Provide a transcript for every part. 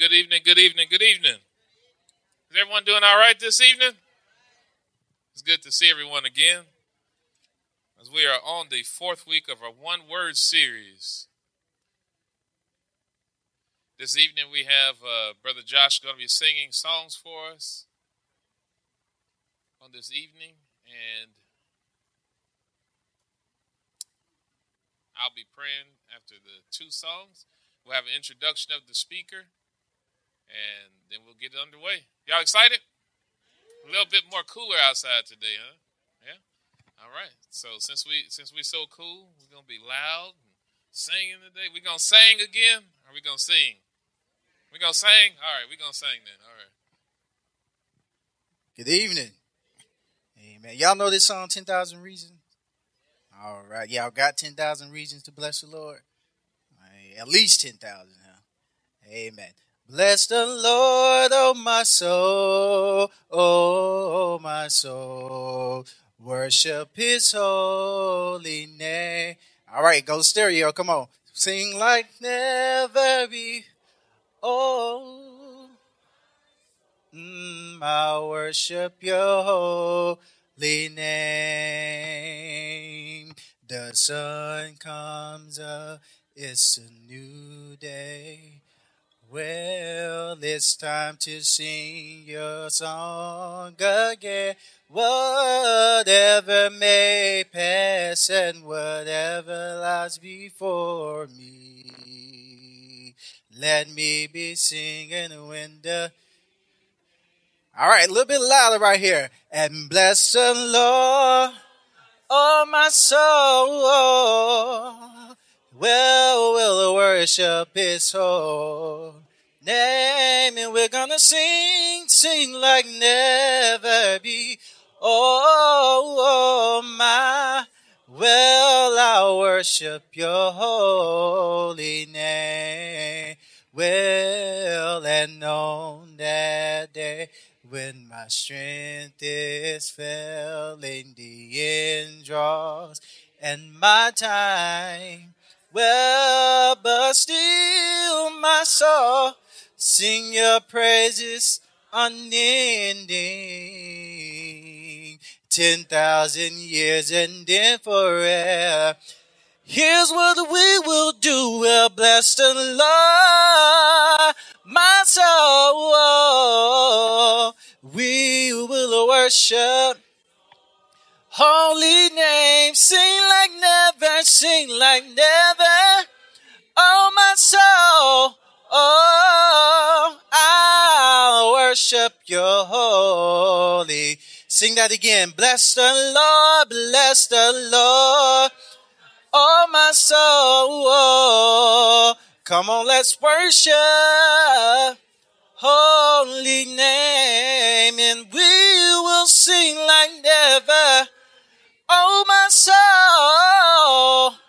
Good evening, good evening, good evening. Is everyone doing all right this evening? It's good to see everyone again as we are on the fourth week of our one word series. This evening we have uh, Brother Josh going to be singing songs for us on this evening, and I'll be praying after the two songs. We'll have an introduction of the speaker, and then we'll get it underway. Y'all excited? A little bit more cooler outside today, huh? Yeah. All right. So since we since we're so cool, we're gonna be loud and singing today. We gonna sing again? Or are we gonna sing? We gonna sing? All right. We gonna sing then. All right. Good evening. Amen. Y'all know this song, 10,000 Reasons? All right. Y'all got 10,000 reasons to bless the Lord? At least 10,000, huh? Amen. Bless the Lord, oh my soul, oh my soul. Worship his holy name. All right, go stereo. Come on. Sing like never before. Mm, I worship your holy name. The sun comes up, it's a new day. Well, it's time to sing your song again. Whatever may pass and whatever lies before me. Let me be singing when the all right, a little bit louder right here. And bless the Lord, oh my soul. Well, we'll worship His whole name, and we're gonna sing, sing like never be. Oh, oh my, well, I'll worship Your holy name. Well, and on that day when my strength is failing, the end draws, and my time well, but still my soul sing your praises unending. Ten thousand years and then forever. Here's what we will do. We'll bless the Lord, my soul. We will worship holy name. Sing like never, sing like never. Oh, my soul. Oh, I'll worship your holy. Sing that again. Bless the Lord, bless the Lord. Oh, my soul. Come on, let's worship holy name and we will sing like never Oh, my soul.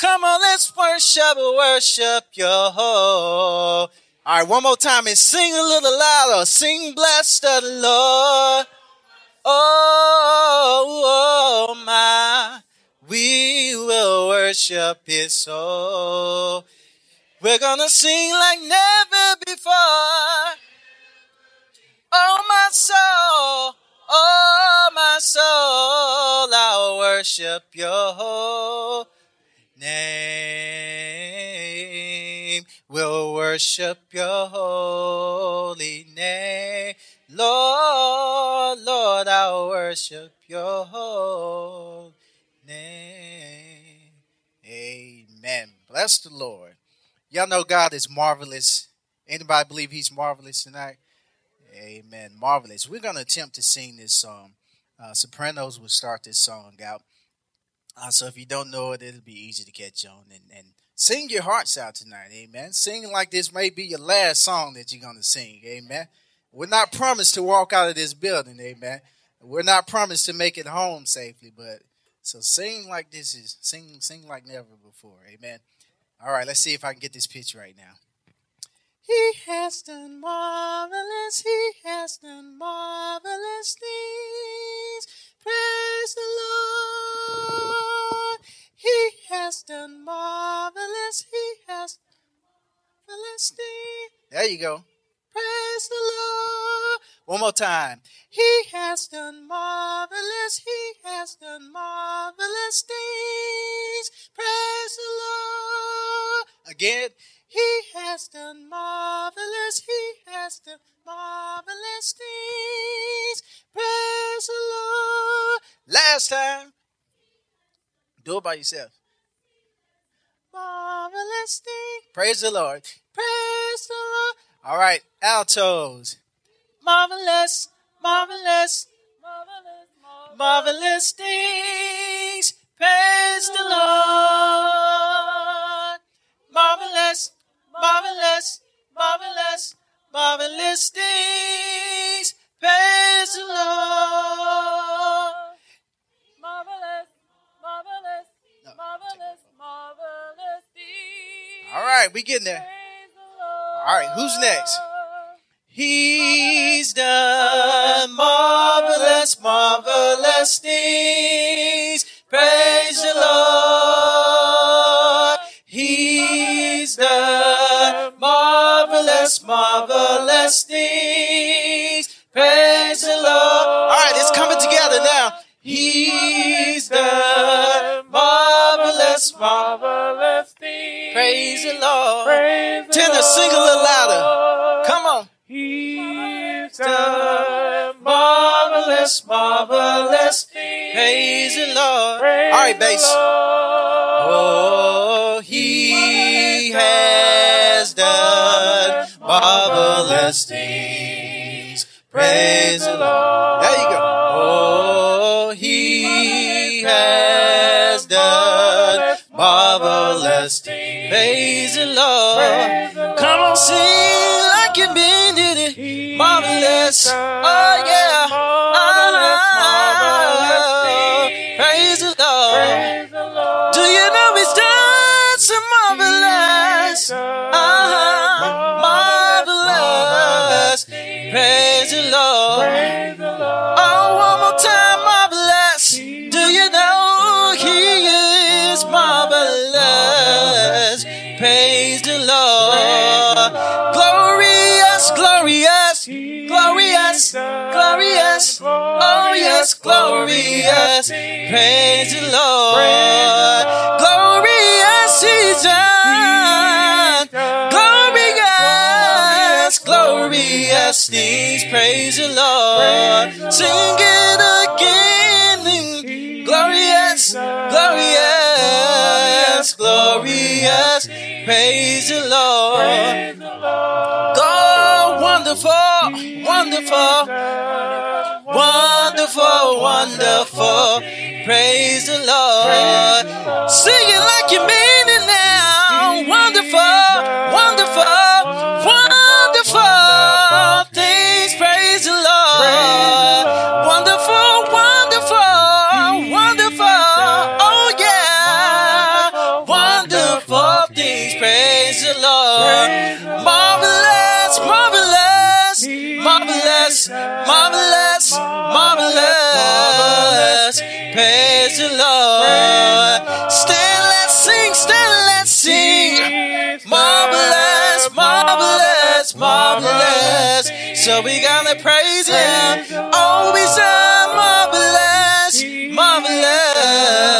Come on, let's worship, worship your. All right, one more time and sing a little louder. Sing, bless the Lord. Oh, oh, my. We will worship his soul. We're gonna sing like never before. Oh, my soul. Oh, my soul, I'll worship your whole name. We'll worship your holy name. Lord, Lord, I'll worship your holy name. Amen. Bless the Lord. Y'all know God is marvelous. Anybody believe he's marvelous tonight? Amen. Marvelous. We're going to attempt to sing this song. Uh, Sopranos will start this song out. Uh, so if you don't know it, it'll be easy to catch on and, and sing your hearts out tonight. Amen. Sing like this may be your last song that you're going to sing. Amen. We're not promised to walk out of this building. Amen. We're not promised to make it home safely, but so sing like this is sing sing like never before. Amen. All right, let's see if I can get this pitch right now. He has done marvelous, he has done marvelous things. Praise the Lord. He has done marvelous, he has marvelous things. There you go. Praise the Lord. One more time. He has done marvelous. He has done marvelous things. Praise the Lord. Again. He has done marvelous. He has done marvelous things. Last time. Do it by yourself. Marvelous thing. Praise the Lord. Praise the Lord. All right, altos. Marvelous, marvelous, marvelous, marvelous things. Praise the Lord. Marvelous, marvelous, marvelous, marvelous things. Praise the Lord. Right, we getting there. All right, who's next? He's done marvelous, marvelous things. Praise the Lord. He's done marvelous, marvelous Praise the Lord. Praise the Tender, sing a little louder. Come on. He's done marvelous, marvelous things. Praise the Lord. Praise All right, bass. Oh, he has done marvelous things. Praise the Lord. Things. Praise the Lord. Come on, sing like you mean it. Marvelous. Oh, yeah. Glorious. Praise the Lord. Glorious done. Glorious, glorious things. Praise the Lord. Sing it again. Glorious, glorious, glorious. Praise the Lord. God, wonderful. Wonderful, wonderful. Praise the Lord. Sing it like marvelous. So we gotta praise Him. Oh, He's marvelous, marvelous, marvelous,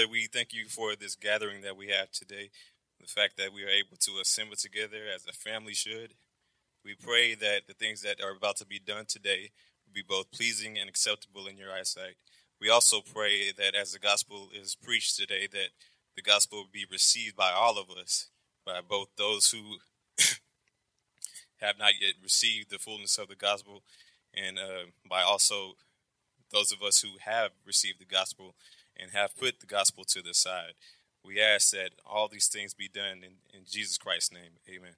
Father, we thank you for this gathering that we have today, the fact that we are able to assemble together as a family should. We pray that the things that are about to be done today will be both pleasing and acceptable in your eyesight. We also pray that as the gospel is preached today, that the gospel will be received by all of us, by both those who have not yet received the fullness of the gospel, and uh, by also those of us who have received the gospel and have put the gospel to the side. We ask that all these things be done in, in Jesus Christ's name. Amen.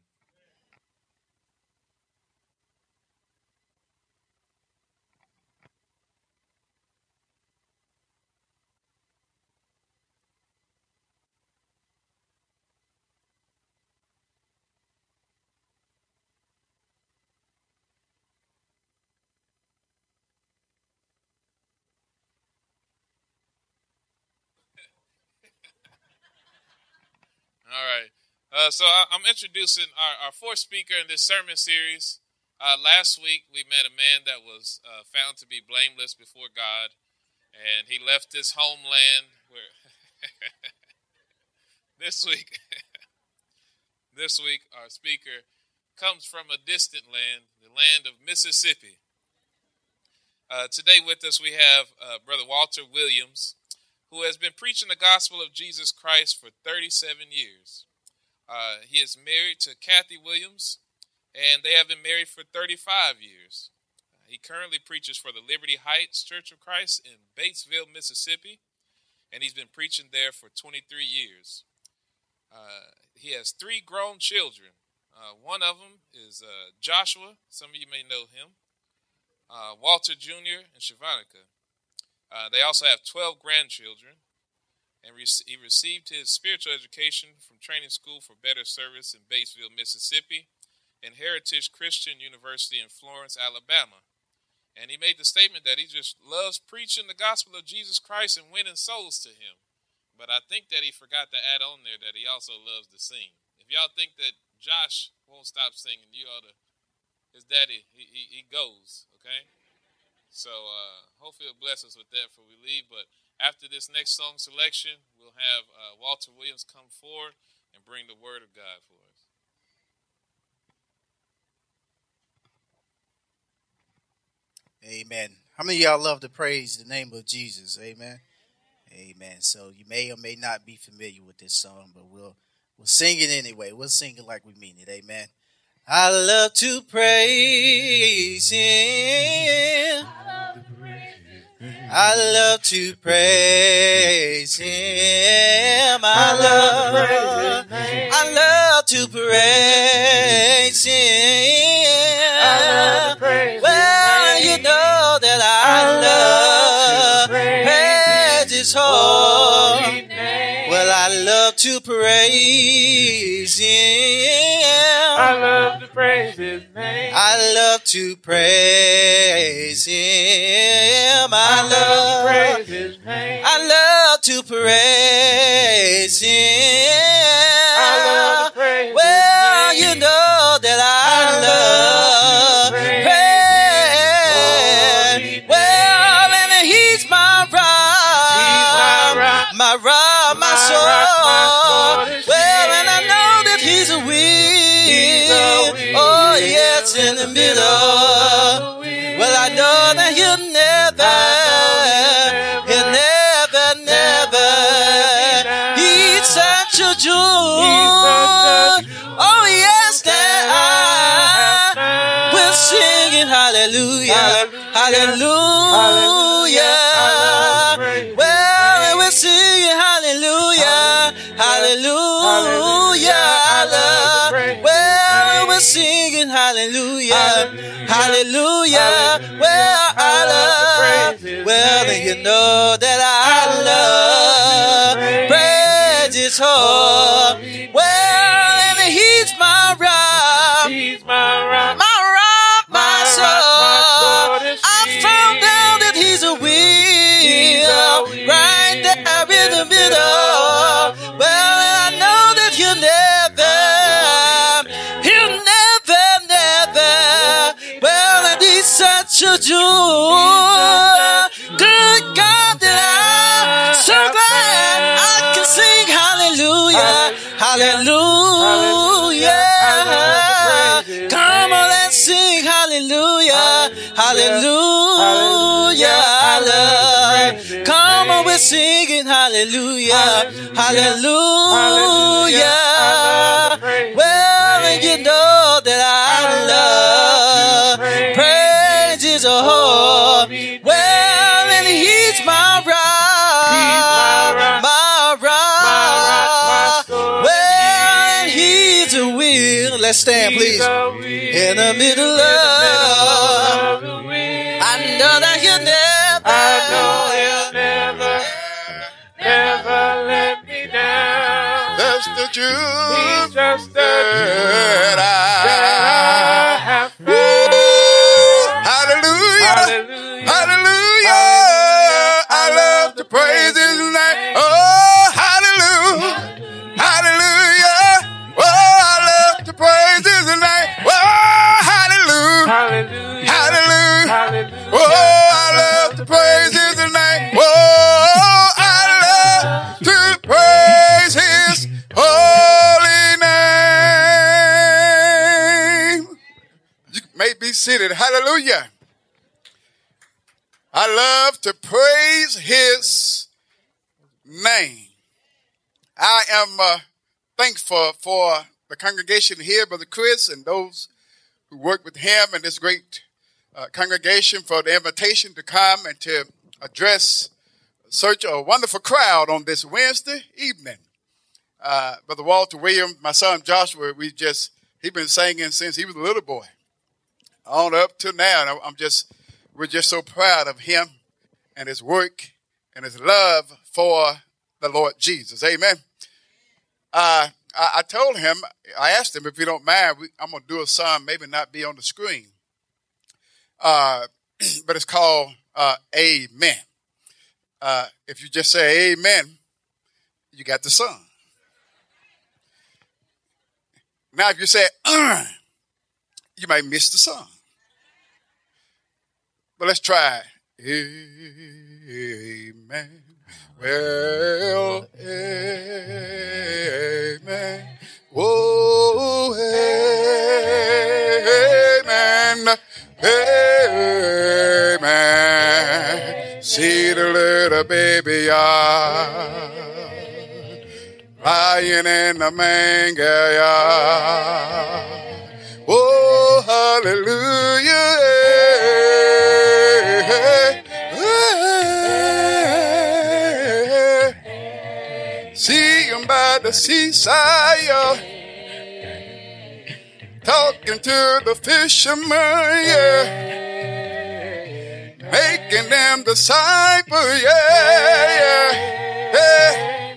All right. Uh, so I, I'm introducing our, our fourth speaker in this sermon series. Uh, last week, we met a man that was uh, found to be blameless before God, and he left his homeland. Where this week, this week, our speaker comes from a distant land, the land of Mississippi. Uh, today, with us, we have uh, Brother Walter Williams who has been preaching the gospel of Jesus Christ for 37 years. Uh, he is married to Kathy Williams, and they have been married for 35 years. Uh, he currently preaches for the Liberty Heights Church of Christ in Batesville, Mississippi, and he's been preaching there for 23 years. Uh, he has three grown children. Uh, one of them is uh, Joshua. Some of you may know him. Uh, Walter Jr. and Shavanica. Uh, they also have 12 grandchildren, and he received his spiritual education from Training School for Better Service in Batesville, Mississippi, and Heritage Christian University in Florence, Alabama. And he made the statement that he just loves preaching the gospel of Jesus Christ and winning souls to him. But I think that he forgot to add on there that he also loves to sing. If y'all think that Josh won't stop singing, you ought to. His daddy, he, he, he goes, okay? So uh, hopefully it'll bless us with that before we leave. But after this next song selection, we'll have uh, Walter Williams come forward and bring the word of God for us. Amen. How many of y'all love to praise the name of Jesus? Amen. Amen. So you may or may not be familiar with this song, but we'll we'll sing it anyway. We'll sing it like we mean it. Amen. I love to praise him. I love to praise him. I love, I love to praise I love to praise him. I love to praise his name. I love to praise him. I love, to praise his name. I love to praise him. Hallelujah. Hallelujah. Well, we'll sing it. Hallelujah. Hallelujah. I. Well, we'll sing it. Hallelujah. Hallelujah. Well, I love. Well, then you know that I love. Praise His holy. Well, Hallelujah. hallelujah. Come on, we're singing hallelujah. Hallelujah. Well, you know that I love. Praise is a whole. Well, and he's my rock. My rock. Well, and he's a wheel. Let's stand, please. In the middle of. He's just a that seated. Hallelujah. I love to praise his name. I am uh, thankful for the congregation here, Brother Chris, and those who work with him and this great uh, congregation for the invitation to come and to address such a wonderful crowd on this Wednesday evening. Uh, Brother Walter Williams, my son Joshua, we just, he's been singing since he was a little boy on up to now. And I'm just, we're just so proud of him and his work and his love for the Lord Jesus. Amen. Uh, I, I told him, I asked him if he don't mind, we, I'm going to do a song, maybe not be on the screen. Uh, but it's called uh, Amen. Uh, if you just say Amen, you got the song. Now, if you say uh, you might miss the song. But let's try. Amen. Well, amen. Whoa, amen. Amen. See the little baby yard lying in the manger yard. Oh, hallelujah. See him by the seaside, talking to the fishermen, yeah. Making them disciples, yeah, yeah, yeah.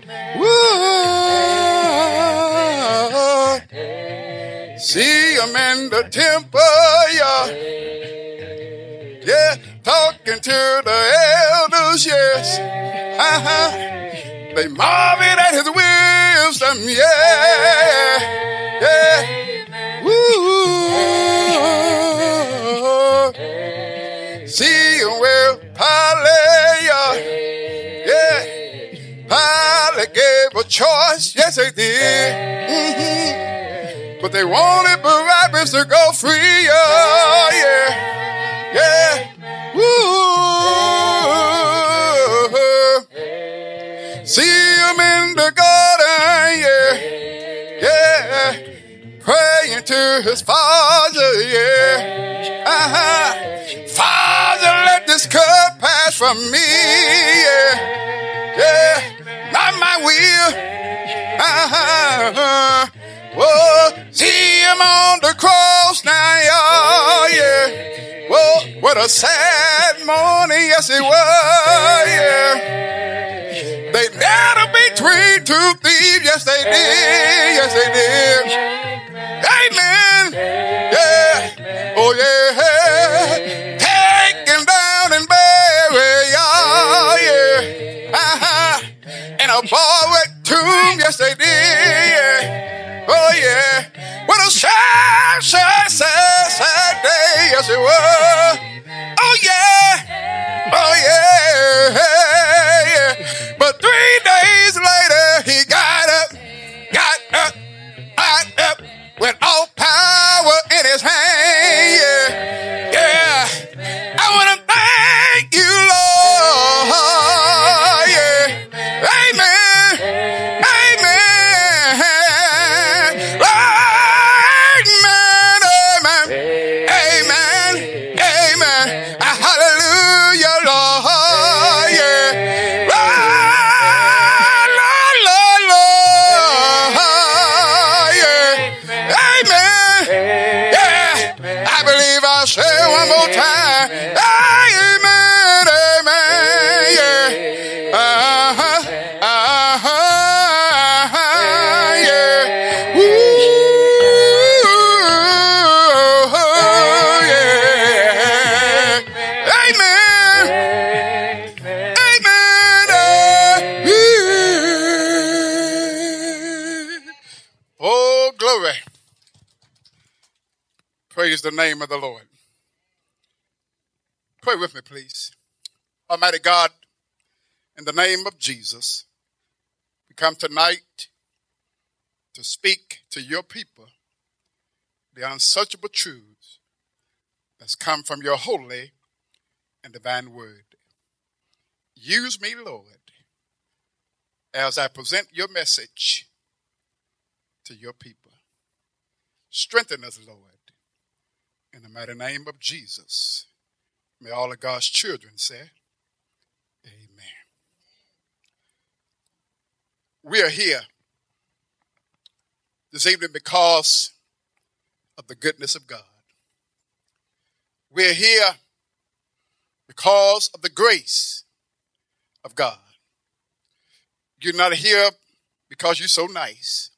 Him in the temple, yeah. Yeah, talking to the elders, yes. Uh-huh. They marvel at his wisdom, yeah. Yeah. Woo. See him with Pilate, yeah. Pilate gave a choice, yes they did. Mhm. But they wanted Barabbas to go free, oh yeah, yeah. Woo. See him in the garden, yeah, yeah. Praying to his father, yeah. Uh-huh. Father, let this cup pass from me, yeah, yeah. Not my will. Uh-huh. Whoa, see him on the cross now, yeah, yeah. Whoa, what a sad morning, yes it was, yeah. They never between two thieves, yes they did, yes they did. Amen. Yeah. Oh yeah. Taken down and buried, yeah, yeah. Uh-huh. In a borrowed tomb, yes they did, yeah. Oh yeah. What a sad, sad, sad, sad day, yes it was. Oh yeah. Oh yeah. yeah. But three days later, he got name of the Lord. Pray with me, please. Almighty God, in the name of Jesus, we come tonight to speak to your people the unsearchable truths that's come from your holy and divine word. Use me, Lord, as I present your message to your people. Strengthen us, Lord, in the mighty name of Jesus. May all of God's children say, Amen. We are here this evening because of the goodness of God. We're here because of the grace of God. You're not here because you're so nice.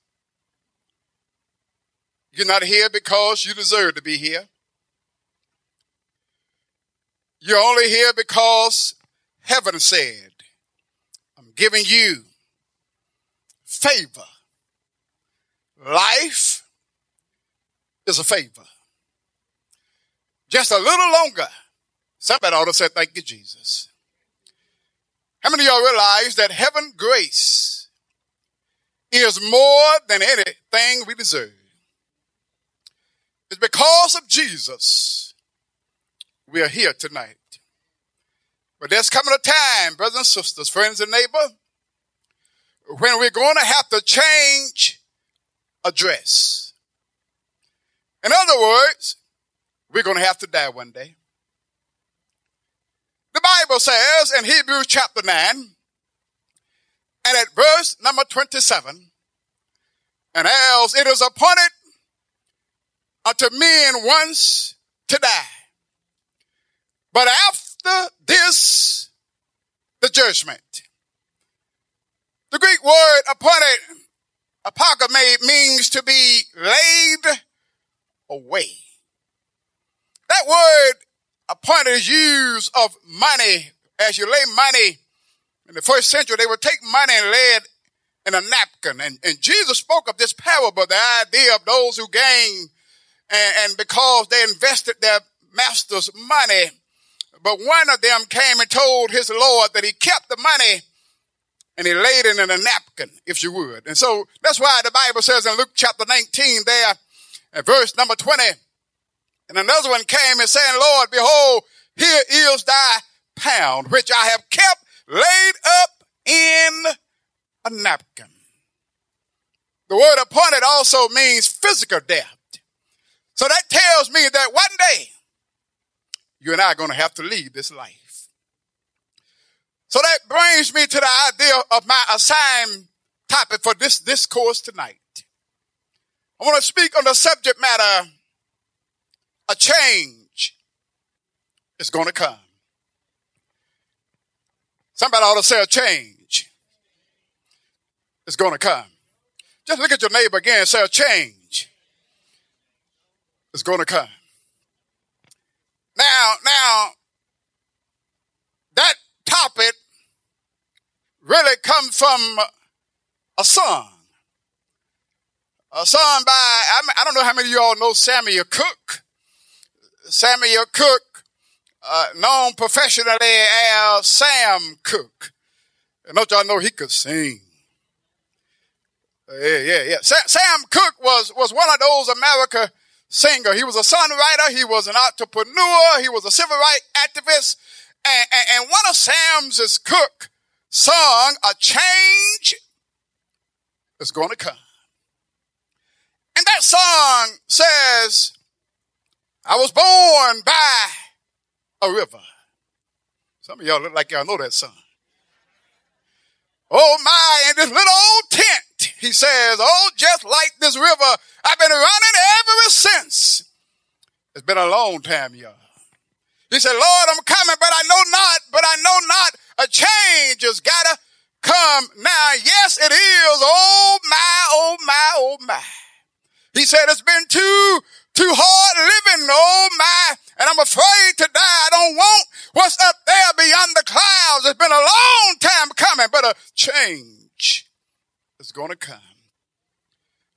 You're not here because you deserve to be here. You're only here because heaven said, I'm giving you favor. Life is a favor. Just a little longer. Somebody ought to say, Thank you, Jesus. How many of y'all realize that heaven grace is more than anything we deserve? It's because of Jesus we are here tonight. But there's coming a time, brothers and sisters, friends and neighbor, when we're going to have to change a dress. In other words, we're going to have to die one day. The Bible says in Hebrews chapter 9 and at verse number 27, and as it is appointed unto men once to die, but after this, the judgment. The Greek word appointed, apokeimai, means to be laid away. That word appointed is used of money. As you lay money in the first century, they would take money and lay it in a napkin. And, and Jesus spoke of this parable, the idea of those who gain and, and because they invested their master's money. But one of them came and told his Lord that he kept the money and he laid it in a napkin, if you would. And so that's why the Bible says in Luke chapter 19 there, at verse number 20, and another one came and saying, Lord, behold, here is thy pound, which I have kept laid up in a napkin. The word appointed also means physical death. So that tells me that one day you and I are going to have to leave this life. So that brings me to the idea of my assigned topic for this discourse tonight. I want to speak on the subject matter a change is going to come. Somebody ought to say a change is going to come. Just look at your neighbor again and say a change is going to come. Now, now, that topic really comes from a song. A song by, I don't know how many of y'all know Samuel Cook. Samuel Cook, uh, known professionally as Sam Cooke. And don't y'all know he could sing. Yeah, yeah, yeah. Sam, Sam Cooke was, was one of those America singer. He was a songwriter. He was an entrepreneur. He was a civil rights activist. And, and, and one of Sam's Cooke song, A Change is going to come. And that song says, I was born by a river. Some of y'all look like y'all know that song. Oh my, in this little old tent, he says, oh, just like this river, I've been running ever since. It's been a long time, y'all. He said, Lord, I'm coming, but I know not, but I know not a change has gotta come now. Yes, it is. Oh my, oh my, oh my. He said, it's been too too hard living, oh my, and I'm afraid to die. I don't want what's up there beyond the clouds. It's been a long time coming, but a change is going to come.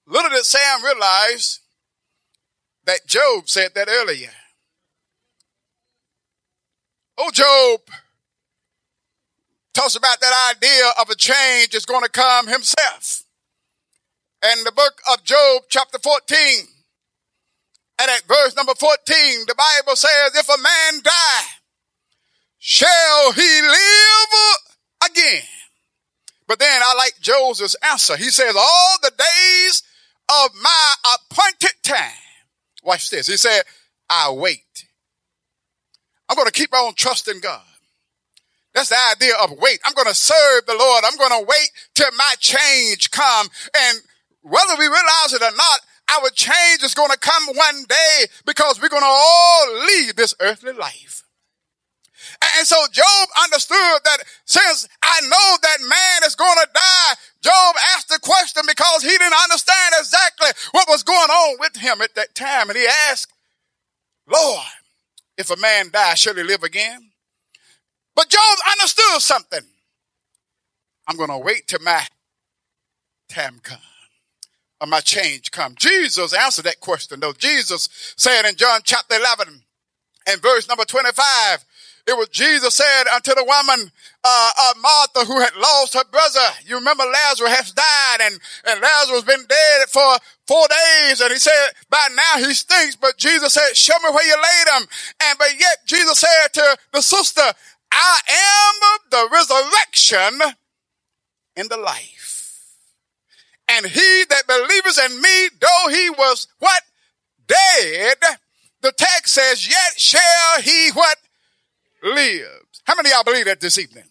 Little did Sam realize that Job said that earlier. Oh, Job talks about that idea of a change is going to come himself. And the book of Job, chapter 14, and at verse number 14, the Bible says, if a man die, shall he live again? But then I like Joseph's answer. He says, all the days of my appointed time. Watch this. He said, I wait. I'm going to keep on trusting God. That's the idea of wait. I'm going to serve the Lord. I'm going to wait till my change come. And whether we realize it or not, our change is going to come one day because we're going to all leave this earthly life. And so Job understood that since I know that man is going to die, Job asked the question because he didn't understand exactly what was going on with him at that time. And he asked, Lord, if a man die, shall he live again? But Job understood something. I'm going to wait till my time comes. Or my change come. Jesus answered that question though. Jesus said in John chapter 11 and verse number 25, it was Jesus said unto the woman, uh, uh, Martha, who had lost her brother. You remember Lazarus has died and, and Lazarus been dead for four days. And he said, by now he stinks. But Jesus said, show me where you laid him. And but yet Jesus said to the sister, I am the resurrection and the life. And he that believes in me, though he was what? Dead. The text says, yet shall he what? Lives. How many of y'all believe that this evening?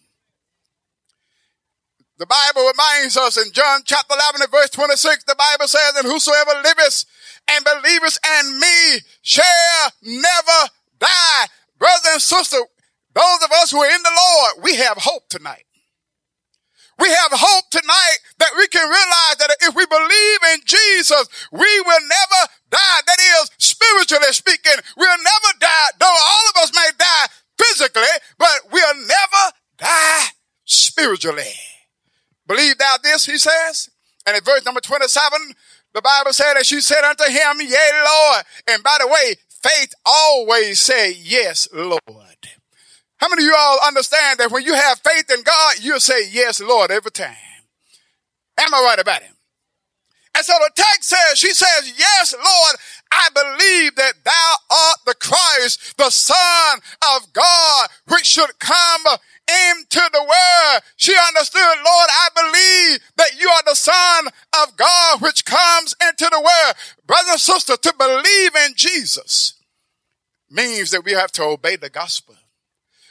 The Bible reminds us in John chapter 11 and verse 26, the Bible says, and whosoever liveth and believeth in me shall never die. Brother and sister, those of us who are in the Lord, we have hope tonight. We have hope tonight that we can realize that if we believe in Jesus, we will never die. That is, spiritually speaking, we'll never die, though all of us may die physically, but we'll never die spiritually. Believe thou this, he says. And in verse number 27, the Bible said, and she said unto him, Yea, Lord. And by the way, faith always say, Yes, Lord. How many of you all understand that when you have faith in God, you'll say, Yes, Lord, every time? Am I right about it? And so the text says, she says, Yes, Lord, I believe that thou art the Christ, the Son of God, which should come into the world. She understood, Lord, I believe that you are the Son of God, which comes into the world. Brother and sister, to believe in Jesus means that we have to obey the gospel.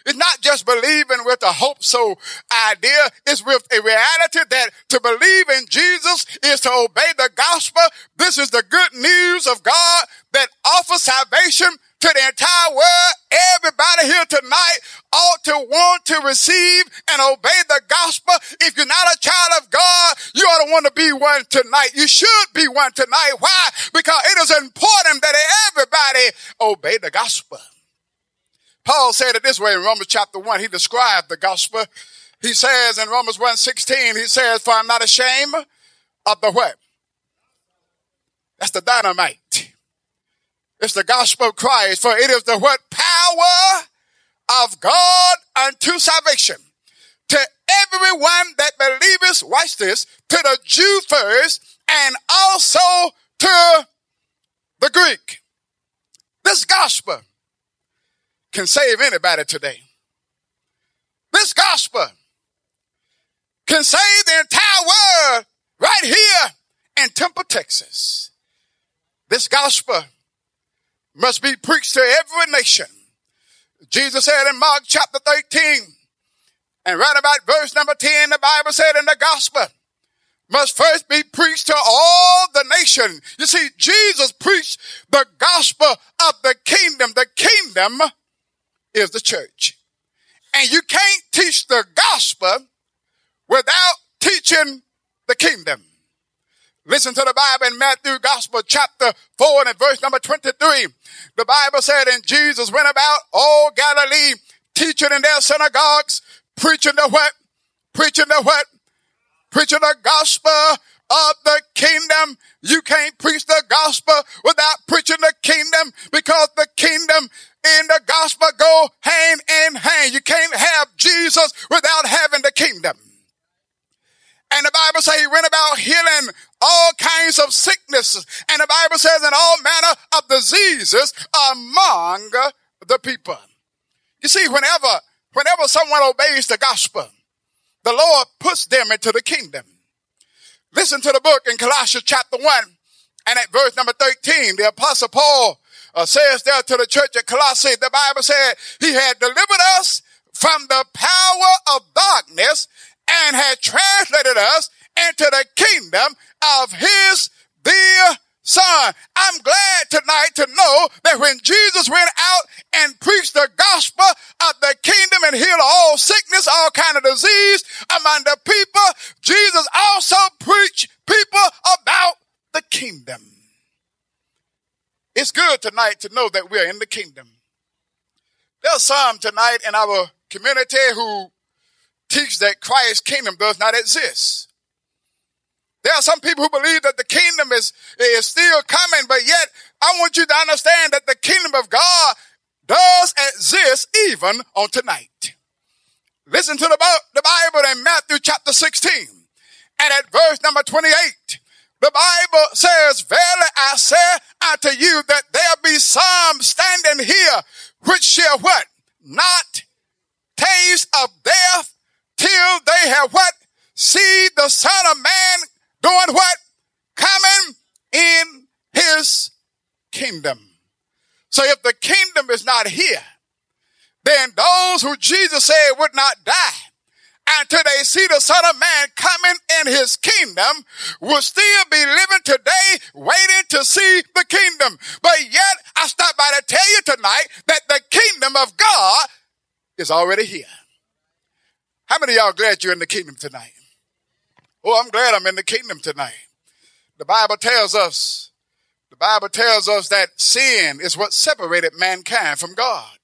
It's not just believing with a hope so idea. It's with a reality that to believe in Jesus is to obey the gospel. This is the good news of God that offers salvation to the entire world. Everybody here tonight ought to want to receive and obey the gospel. If you're not a child of God, you ought to want to be one tonight. You should be one tonight. Why? Because it is important that everybody obey the gospel. Paul said it this way in Romans chapter 1. He described the gospel. He says in Romans 1 16, he says, For I'm not ashamed of the what? That's the dynamite. It's the gospel of Christ, for it is the what? Power of God unto salvation. To everyone that believeth, watch this, to the Jew first, and also to the Greek. This gospel can save anybody today. This gospel can save the entire world right here in Temple, Texas. This gospel must be preached to every nation. Jesus said in Mark chapter 13, and right about verse number 10, the Bible said in the gospel, must first be preached to all the nation. You see, Jesus preached the gospel of the kingdom. The kingdom is the church. And you can't teach the gospel without teaching the kingdom. Listen to the Bible in Matthew Gospel chapter 4 and verse number 23. The Bible said, and Jesus went about all Galilee, teaching in their synagogues, preaching the what? Preaching the what? Preaching the gospel of the kingdom. You can't preach the gospel without preaching the kingdom because the kingdom and the gospel go hand in hand. You can't have Jesus without having the kingdom. And the Bible says he went about healing all kinds of sicknesses. And the Bible says in all manner of diseases among the people. You see, whenever, whenever someone obeys the gospel, the Lord puts them into the kingdom. Listen to the book in Colossians chapter 1 and at verse number 13, the apostle Paul uh, says there to the church at Colossae, the Bible said he had delivered us from the power of darkness and had translated us into the kingdom of his dear son. I'm glad tonight to know that when Jesus went out and preached the gospel of the kingdom and healed all sickness, all kind of disease among the people, Jesus also preached people about the kingdom. It's good tonight to know that we are in the kingdom. There are some tonight in our community who teach that Christ's kingdom does not exist. There are some people who believe that the kingdom is, is still coming, but yet I want you to understand that the kingdom of God does exist even on tonight. Listen to the, the Bible in Matthew chapter 16 and at verse number 28. The Bible says, Verily I say unto you that there be some standing here which shall what? Not taste of death till they have what? See the Son of Man doing what? Coming in his kingdom. So if the kingdom is not here, then those who Jesus said would not die until they see the Son of Man coming in his kingdom will still be living today waiting to see the kingdom. But yet I stop by to tell you tonight that the kingdom of God is already here. How many y'all glad you're in the kingdom tonight? Oh, I'm glad I'm in the kingdom tonight. The Bible tells us, Bible tells us that sin is what separated mankind from God.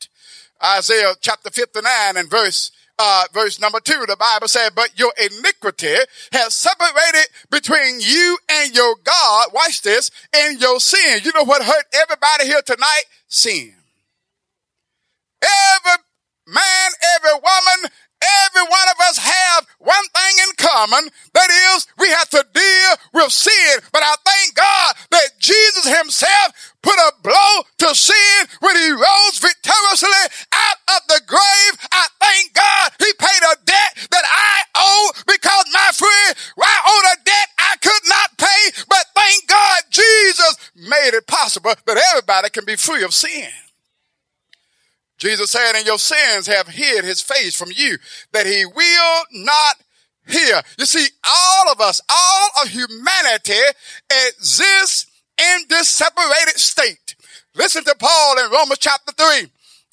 Isaiah chapter 59 and verse uh, verse number two, the Bible said, but your iniquity has separated between you and your God. Watch this. And your sin. You know what hurt everybody here tonight? Sin. Every man, every woman, every one of us have one thing in common. That is, we have to deal with sin. But I thank God that Jesus himself put a blow to sin when he rose victoriously out of the grave. I thank God he paid a debt that I owe because my friend, I owed a debt I could not pay. But thank God Jesus made it possible that everybody can be free of sin. Jesus said, and your sins have hid his face from you that he will not hear. You see, all of us, all of humanity exists in this separated state. Listen to Paul in Romans chapter 3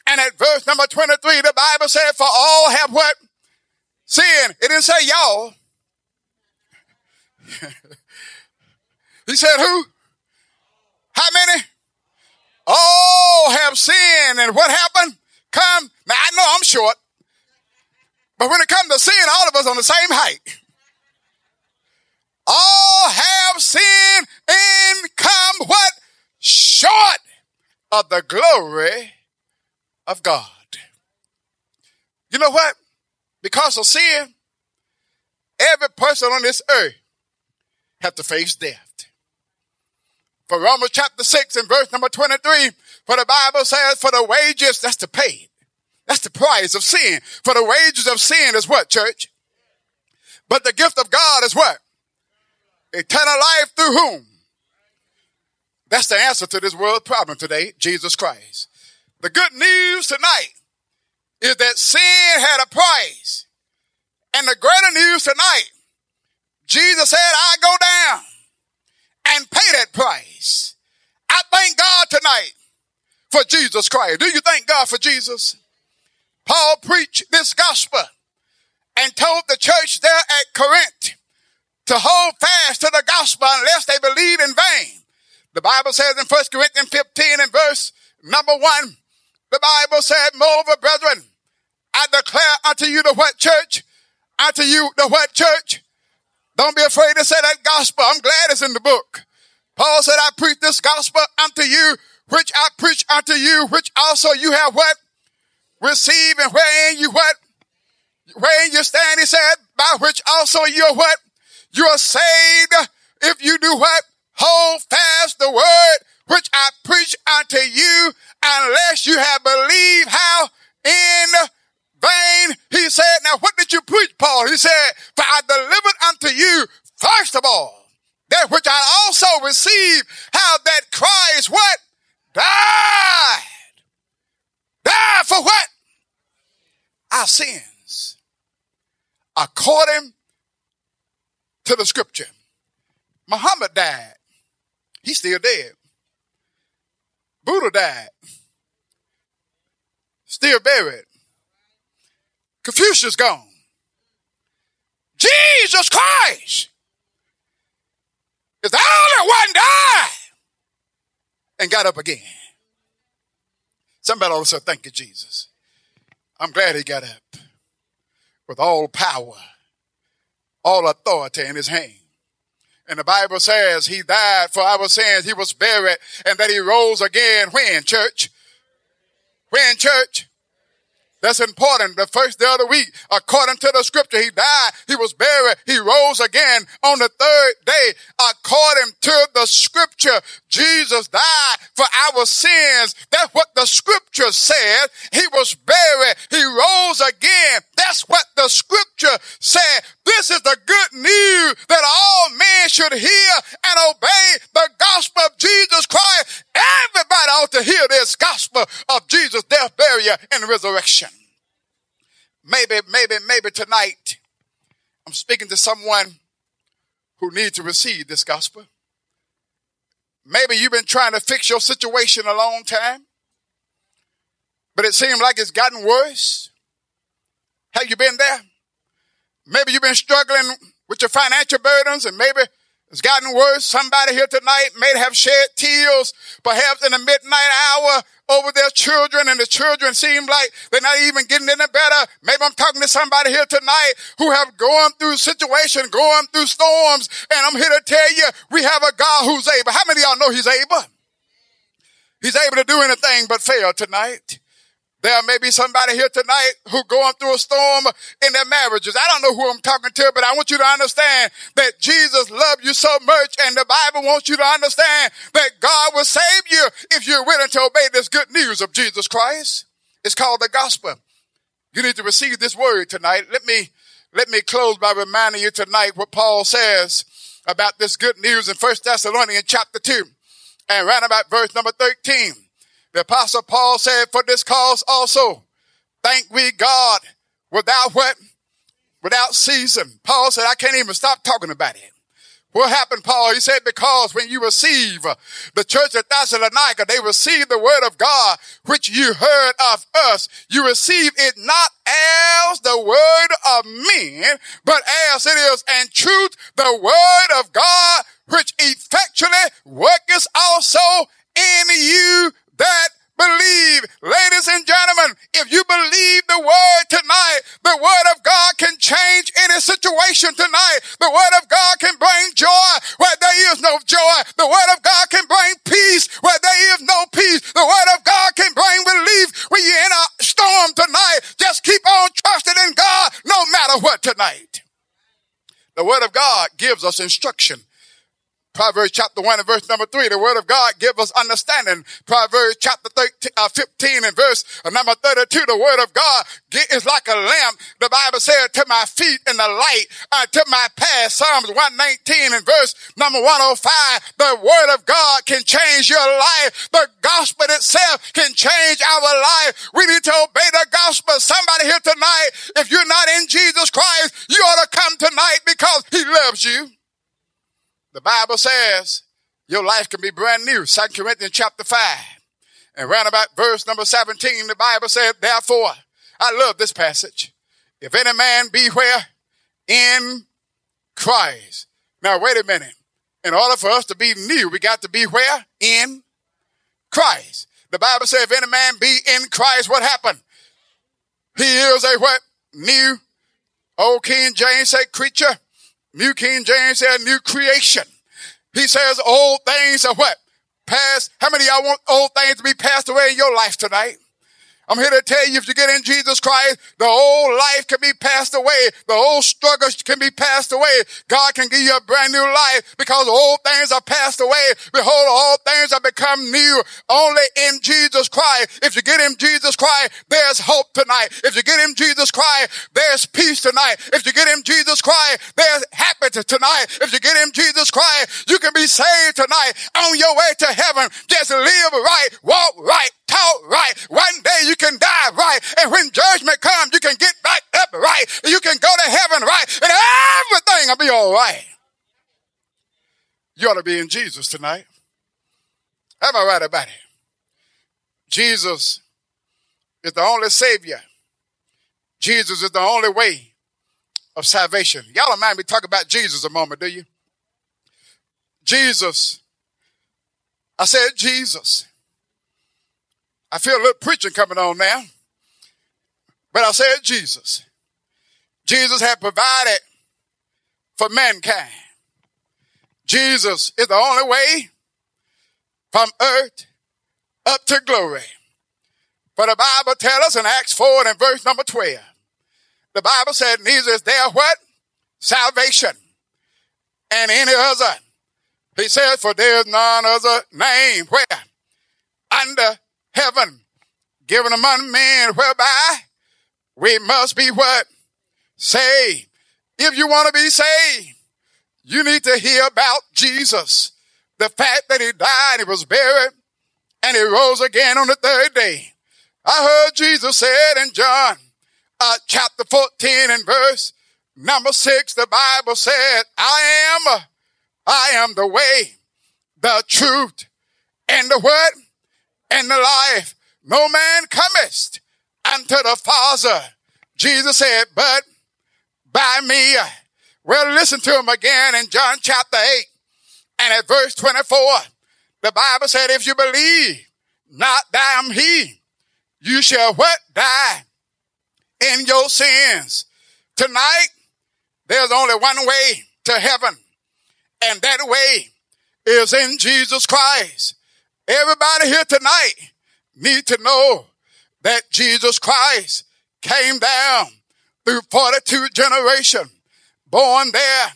and at verse number 23, the Bible said, for all have what? Sin. It didn't say y'all. he said who? How many? All have sinned. And what happened? Come. Now I know I'm short. But when it comes to sin, all of us on the same height. All have sinned and come what? Short of the glory of God. You know what? Because of sin, every person on this earth have to face death. For Romans chapter 6 and verse number 23, for the Bible says, for the wages, that's the pay. That's the price of sin. For the wages of sin is what, church? But the gift of God is what? Eternal life through whom? That's the answer to this world problem today, Jesus Christ. The good news tonight is that sin had a price. And the greater news tonight, Jesus said, I go down and pay that price. I thank God tonight for Jesus Christ. Do you thank God for Jesus? Paul preached this gospel and told the church there at Corinth to hold fast to the gospel unless they believe in vain. The Bible says in 1 Corinthians 15 and verse number 1, the Bible said, Moreover, brethren, I declare unto you the what church? Unto you the what church? Don't be afraid to say that gospel. I'm glad it's in the book. Paul said, I preach this gospel unto you, which I preach unto you, which also you have what? Received and wherein you what? Wherein you stand, he said, by which also you're what? You are saved if you do what? Hold fast the word which I preach unto you unless you have believed how in vain. He said, now what did you preach, Paul? He said, for I delivered unto you first of all that which I also received, how that Christ what? Died. Died for what? Our sins. According to the scripture. Muhammad died. He's still dead. Buddha died. Still buried. Confucius gone. Jesus Christ is the only one died and got up again. Somebody also thank you, Jesus. I'm glad he got up with all power, all authority in his hand. And the Bible says he died for our sins. He was buried and that he rose again. When, church? When, church? That's important. The first day of the week, according to the scripture, he died, he was buried, he rose again on the third day. According to the scripture, Jesus died for our sins. That's what the scripture said. He was buried, he rose again. That's what the scripture said. This is the good news that all men should hear and obey the gospel of Jesus Christ. Everybody ought to hear this gospel of Jesus' death, burial, and resurrection. Maybe, maybe, maybe tonight I'm speaking to someone who needs to receive this gospel. Maybe you've been trying to fix your situation a long time, but it seems like it's gotten worse. Have you been there? Maybe you've been struggling with your financial burdens and maybe it's gotten worse. Somebody here tonight may have shed tears, perhaps in the midnight hour over their children and the children seem like they're not even getting any better. Maybe I'm talking to somebody here tonight who have gone through situations, going through storms. And I'm here to tell you, we have a God who's able. How many of y'all know he's able? He's able to do anything but fail tonight. There may be somebody here tonight who going through a storm in their marriages. I don't know who I'm talking to, but I want you to understand that Jesus loved you so much and the Bible wants you to understand that God will save you if you're willing to obey this good news of Jesus Christ. It's called the gospel. You need to receive this word tonight. Let me, let me close by reminding you tonight what Paul says about this good news in First Thessalonians chapter 2 and right about verse number 13. The apostle Paul said, for this cause also, thank we God without what? Without season. Paul said, I can't even stop talking about it. What happened, Paul? He said, because when you receive the church of Thessalonica, they received the word of God, which you heard of us. You receive it not as the word of men, but as it is in truth, the word of God, which effectually worketh also in you that believe. Ladies and gentlemen, if you believe the word tonight, the word of God can change any situation tonight. The word of God can bring joy where there is no joy. The word of God can bring peace where there is no peace. The word of God can bring relief when you're in a storm tonight. Just keep on trusting in God no matter what tonight. The word of God gives us instruction. Proverbs chapter 1 and verse number 3, the word of God gives us understanding. Proverbs chapter 13, uh, 15 and verse number 32, the word of God is like a lamp. The Bible said to my feet and the light uh, to my path. Psalms 119 and verse number 105, the word of God can change your life. The gospel itself can change our life. We need to obey the gospel. Somebody here tonight, if you're not in Jesus Christ, you ought to come tonight because he loves you. The Bible says your life can be brand new. Second Corinthians chapter 5. And round about verse number 17, the Bible said, therefore, I love this passage. If any man be where? In Christ. Now, wait a minute. In order for us to be new, we got to be where? In Christ. The Bible says, if any man be in Christ, what happened? He is a what? New. Old King James said creature. New King James said new creation. He says old things are what? Past. How many y'all want old things to be passed away in your life tonight? I'm here to tell you if you get in Jesus Christ, the old life can be passed away. The old struggles can be passed away. God can give you a brand new life because old things are passed away. Behold, all things have become new only in Jesus Christ. If you get in Jesus Christ, there's hope tonight. If you get in Jesus Christ, there's peace tonight. If you get in Jesus Christ, there's happiness tonight. If you get in Jesus Christ, you can be saved tonight on your way to heaven. Just live right, walk right, talk right. One day you can die right. And when judgment comes, you can get back up right. You can go to heaven right. And everything will be all right. You ought to be in Jesus tonight. Am I right about it? Jesus is the only Savior. Jesus is the only way of salvation. Y'all don't mind me talk about Jesus a moment, do you? Jesus. I said Jesus. I feel a little preaching coming on now. But I said Jesus. Jesus had provided for mankind. Jesus is the only way from earth up to glory. For the Bible tells us in Acts 4 and verse number 12, the Bible said, neither is there what? Salvation and any other. He says, for there is none other name where? Under heaven given among men whereby we must be what? Saved. If you want to be saved, you need to hear about Jesus. The fact that he died, he was buried, and he rose again on the third day. I heard Jesus said in John uh, chapter 14 and verse number six, the Bible said, I am, I am the way, the truth, and the what? And the life. No man cometh unto the Father. Jesus said, but by me. Well, listen to him again in John chapter 8 and at verse 24. The Bible said, if you believe, not that I am he, you shall what? Die in your sins. Tonight, there's only one way to heaven, and that way is in Jesus Christ. Everybody here tonight need to know that Jesus Christ came down through 42 generation, born there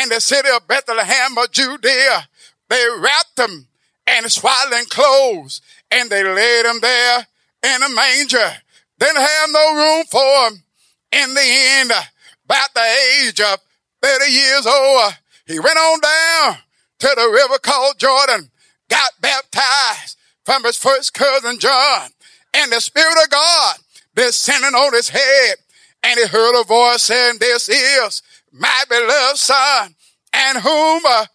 in the city of Bethlehem of Judea. They wrapped him in swaddling clothes and they laid him there in a manger. Didn't have no room for him. In the end, about the age of 30 years old, he went on down to the river called Jordan, got baptized from his first cousin John, and the Spirit of God descending on his head. And he heard a voice saying, this is my beloved son and whom uh,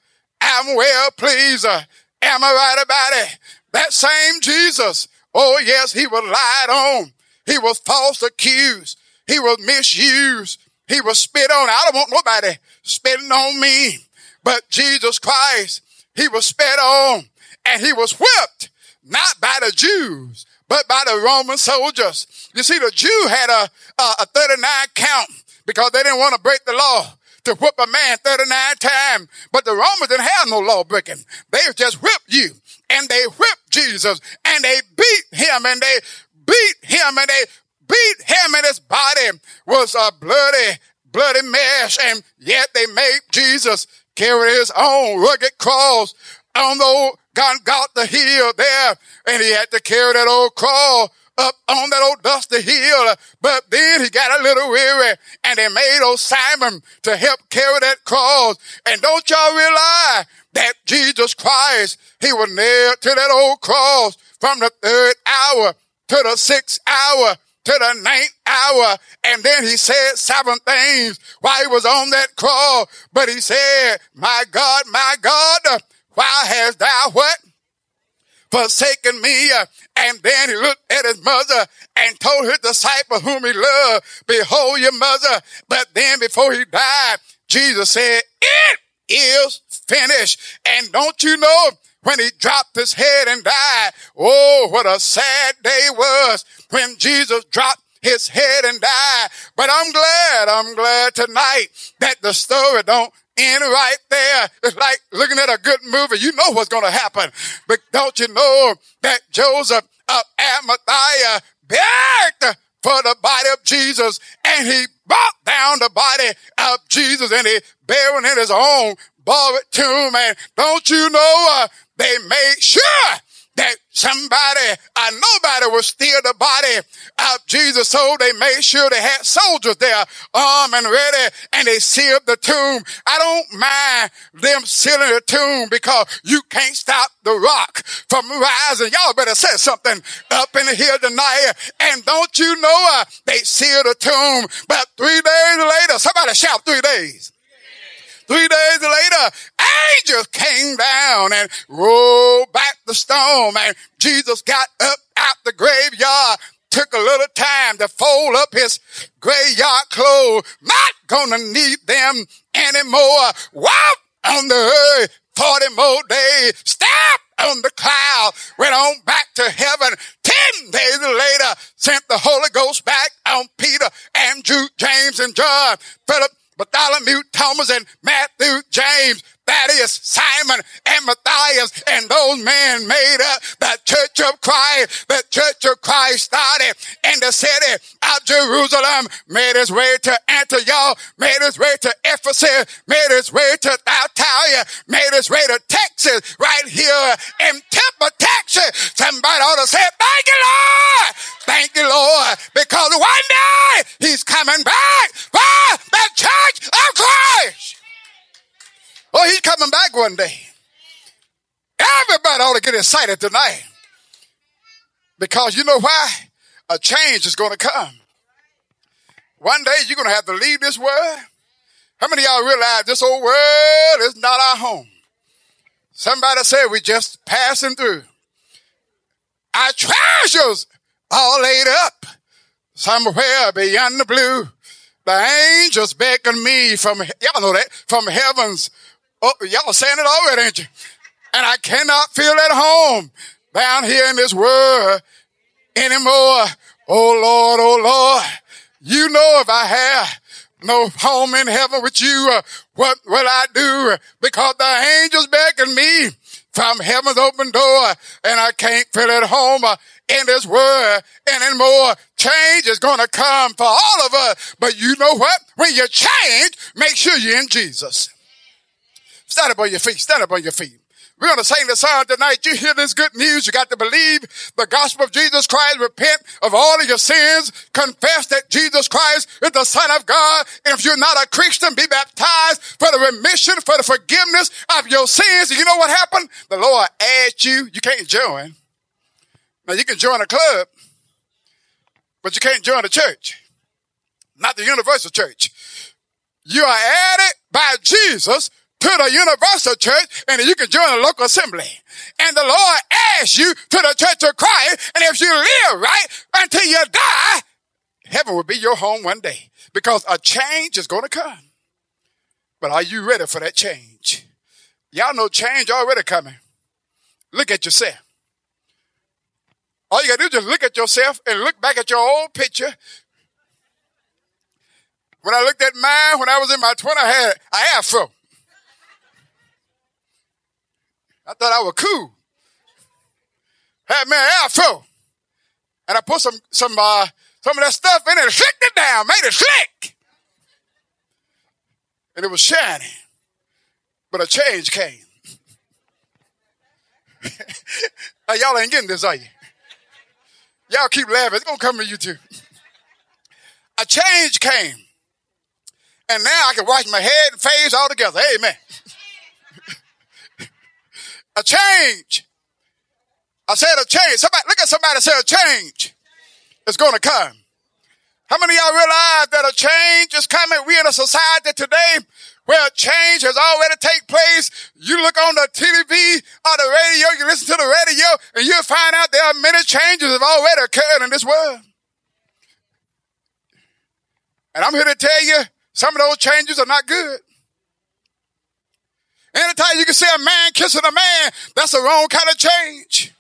I'm well pleased. Uh, am I right about it? That same Jesus. Oh yes, he was lied on. He was false accused. He was misused. He was spit on. I don't want nobody spitting on me. But Jesus Christ, he was spit on and he was whipped, not by the Jews, but by the Roman soldiers. You see, the Jew had a, a, a 39 count because they didn't want to break the law to whip a man 39 times. But the Romans didn't have no law breaking. They just whipped you and they whipped Jesus and they beat him and they beat him and they beat him and his body was a bloody, bloody mess. And yet they made Jesus carry his own rugged cross on the Golgotha hill there and he had to carry that old cross up on that old dusty hill. But then he got a little weary and they made old Simon to help carry that cross. And don't y'all realize that Jesus Christ, he was nailed to that old cross from the third hour to the sixth hour to the ninth hour. And then he said seven things while he was on that cross. But he said, my God, my God, why hast thou what? Forsaken me. Uh, and then he looked at his mother and told his disciple whom he loved, behold your mother. But then before he died, Jesus said, it is finished. And don't you know when he dropped his head and died? Oh, what a sad day was when Jesus dropped his head and died. But I'm glad, I'm glad tonight that the story don't end right there. It's like looking at a good movie. You know what's going to happen. But don't you know that Joseph of Arimathea begged for the body of Jesus and he brought down the body of Jesus and he buried in his own borrowed tomb. And don't you know, uh, they made sure that somebody, uh, nobody would steal the body of Jesus. So they made sure they had soldiers there, armed and ready, and they sealed the tomb. I don't mind them sealing the tomb because you can't stop the rock from rising. Y'all better say something up in here tonight. And don't you know, uh, they sealed the tomb, but three days later, somebody shout three days. Three days later, angels came down and rolled back the stone and Jesus got up out the graveyard took a little time to fold up his graveyard clothes. Not gonna need them anymore. Walk on the earth 40 more days. Step on the cloud. Went on back to heaven. Ten days later, sent the Holy Ghost back on Peter, Andrew, James, and John. Philip, Bartholomew, Thomas, and Matthew, James, Thaddeus, Simon, and Matthias, and those men made up the church of Christ. The church of Christ started in the city of Jerusalem, made its way to Antioch, made its way to Ephesus, made its way to Thyatira, made its way to Texas, right here in Temple, Texas. Somebody ought to say, thank you, Lord. Thank you, Lord, because one day he's coming back for the church of Christ. Oh, he's coming back one day. Everybody ought to get excited tonight. Because you know why? A change is going to come. One day you're going to have to leave this world. How many y'all realize this old world is not our home? Somebody said we're just passing through. Our treasures all laid up somewhere beyond the blue. The angels beckon me from, y'all know that, from heaven's Oh, y'all are saying it already, ain't you? And I cannot feel at home down here in this world anymore. Oh Lord, oh Lord, you know if I have no home in heaven with you, uh, what will I do? Because the angels beckon me from heaven's open door and I can't feel at home uh, in this world anymore. Change is going to come for all of us. But you know what? When you change, make sure you're in Jesus. Stand up on your feet. Stand up on your feet. We're going to sing the song tonight. You hear this good news. You got to believe the gospel of Jesus Christ. Repent of all of your sins. Confess that Jesus Christ is the son of God. And if you're not a Christian, be baptized for the remission, for the forgiveness of your sins. And you know what happened? The Lord asked you. You can't join. Now you can join a club, but you can't join a church. Not the universal church. You are added by Jesus to the universal church and you can join a local assembly. And the Lord asks you to the church of Christ. And if you live right until you die, heaven will be your home one day because a change is going to come. But are you ready for that change? Y'all know change already coming. Look at yourself. All you gotta do is just look at yourself and look back at your old picture. When I looked at mine when I was in my 20s, I had I an afro. I thought I was cool. Had me an afro. And I put some some uh, some of that stuff in it and slicked it down, made it slick. And it was shiny. But a change came. y'all ain't getting this, are you? Y'all keep laughing. It's gonna come to you too. A change came. And now I can wash my head and face all together. Amen a change. I said a change. Somebody, look at somebody say a change is going to come. How many y'all realize that a change is coming? We in a society today where a change has already taken place. You look on the TV or the radio, you listen to the radio, and you'll find out there are many changes have already occurred in this world. And I'm here to tell you, some of those changes are not good. Anytime you can see a man kissing a man, that's the wrong kind of change.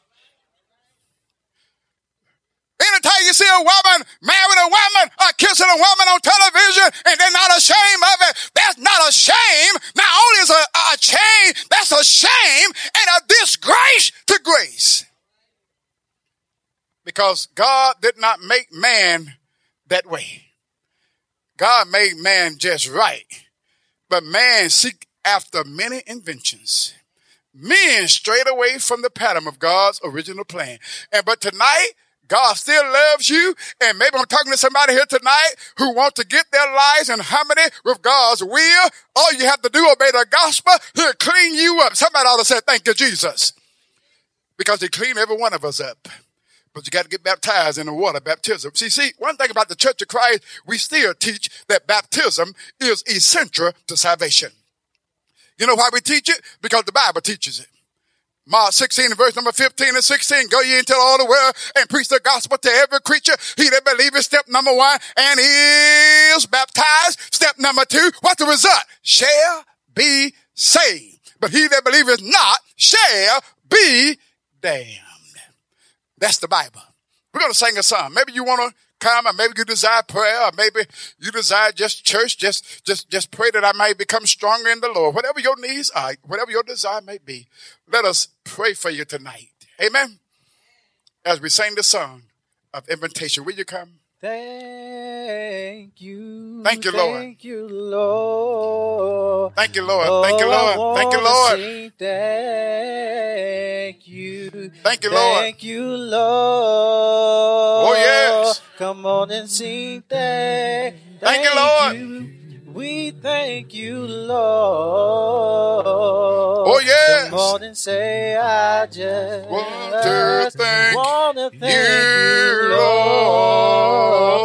Anytime you see a woman marrying a woman or kissing a woman on television and they're not ashamed of it, that's not a shame. Not only is a, a shame, that's a shame and a disgrace to grace. Because God did not make man that way. God made man just right. But man seek after many inventions. Men strayed away from the pattern of God's original plan. And but tonight, God still loves you. And maybe I'm talking to somebody here tonight who wants to get their lives in harmony with God's will. All you have to do, obey the gospel. He'll clean you up. Somebody ought to say, thank you, Jesus. Because he cleaned every one of us up. But you got to get baptized in the water baptism. See, see, one thing about the Church of Christ, we still teach that baptism is essential to salvation. You know why we teach it? Because the Bible teaches it. Mark 16 verse number 15 and 16. Go ye into all the world and preach the gospel to every creature. He that believeth, step number one, and is baptized. Step number two, what's the result? Shall be saved. But he that believeth not shall be damned. That's the Bible. We're going to sing a song. Maybe you want to come or maybe you desire prayer or maybe you desire just church. Just, just, just pray that I might become stronger in the Lord. Whatever your needs are, whatever your desire may be, let us pray for you tonight. Amen. As we sing the song of invitation, will you come? Thank you. Thank you, Lord. Thank you, Lord. Thank you, Lord. Thank you, oh, Lord. Thank you, Oh, Lord. Thank you. Thank you, Lord. Thank you, Lord. Oh, yes. Come on and sing thank. Thank you, Lord. you. We thank you, Lord. Oh, yes. On and say, I just Want to thank wanna thank you, you, Lord.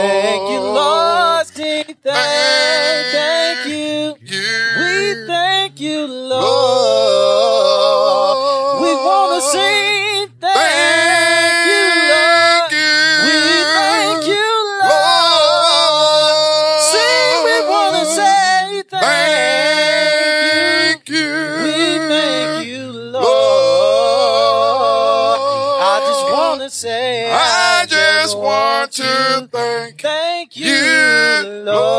Thank you, Lord. Sing thank, thank you. We thank you, Lord. You,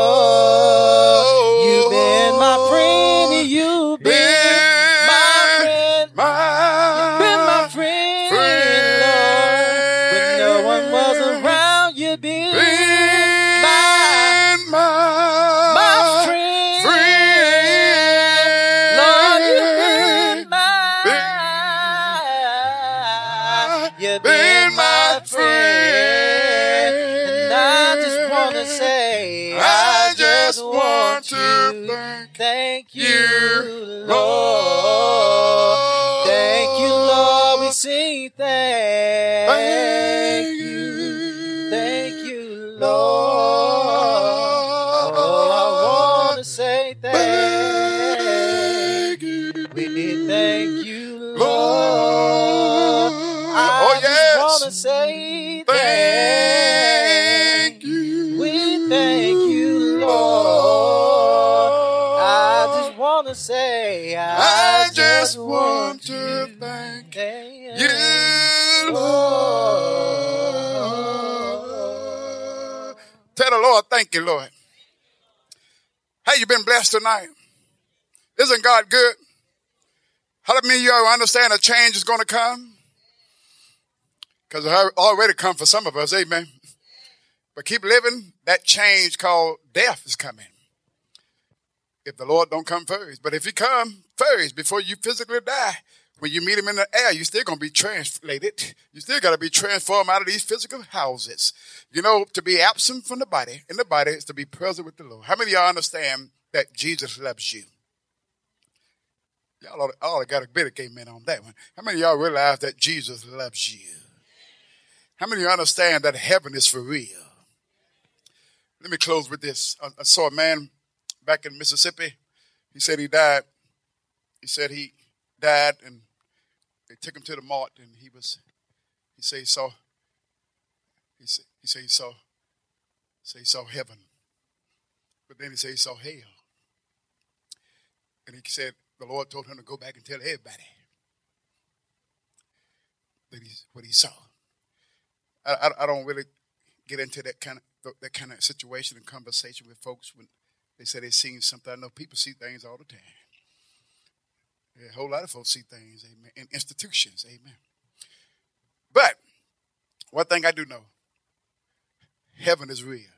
to say, I just want to thank you, Lord. Thank you, Lord. How you been blessed tonight? Isn't God good? How many of you understand a change is going to come? Because it already come for some of us, amen. But keep living, that change called death is coming. If the Lord don't come first. But if he come first before you physically die, when you meet him in the air, you're still going to be translated. You still got to be transformed out of these physical houses. You know, to be absent from the body, in the body is to be present with the Lord. How many y'all understand that Jesus loves you? Y'all ought ought to got a bit of amen on that one. How many y'all realize that Jesus loves you? How many you understand that heaven is for real? Let me close with this. I, I saw a man back in Mississippi. He said he died. He said he died and they took him to the mart and he was, he said he saw, he said he, saw, say he saw heaven. But then he said he saw hell. And he said the Lord told him to go back and tell everybody that he's what he saw. I, I, I don't really get into that kind of that kind of situation and conversation with folks when they say they've seen something. I know people see things all the time. Yeah, a whole lot of folks see things, amen, in institutions, amen. But one thing I do know, heaven is real.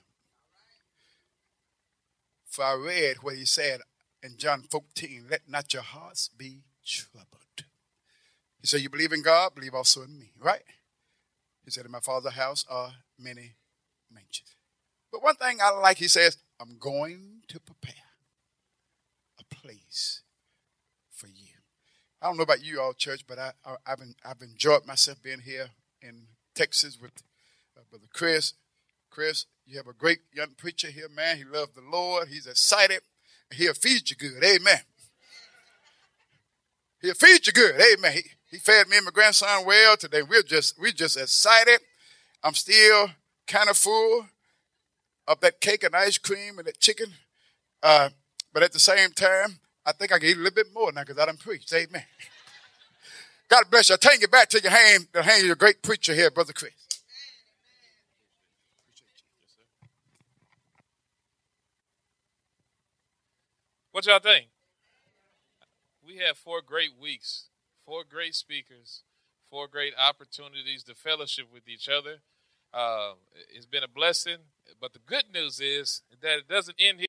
For I read what he said in John 14, let not your hearts be troubled. He said, You believe in God, believe also in me, right? He said, In my father's house are many mansions. But one thing I like, he says, I'm going to prepare a place. I don't know about you all, church, but I, I, have I've enjoyed myself being here in Texas with uh, Brother Chris. Chris, you have a great young preacher here, man. He loves the Lord. He's excited. He'll feed you good. Amen. He'll feed you good. Amen. He, he fed me and my grandson well today. We're just we're just excited. I'm still kind of full of that cake and ice cream and that chicken. Uh, but at the same time, I think I can eat a little bit more now because I done preached. Amen. God bless you. I take it back to your hand, the hand of your great preacher here, Brother Chris. What y'all think? We had four great weeks, four great speakers, four great opportunities to fellowship with each other. Uh, it's been a blessing, but the good news is that it doesn't end here.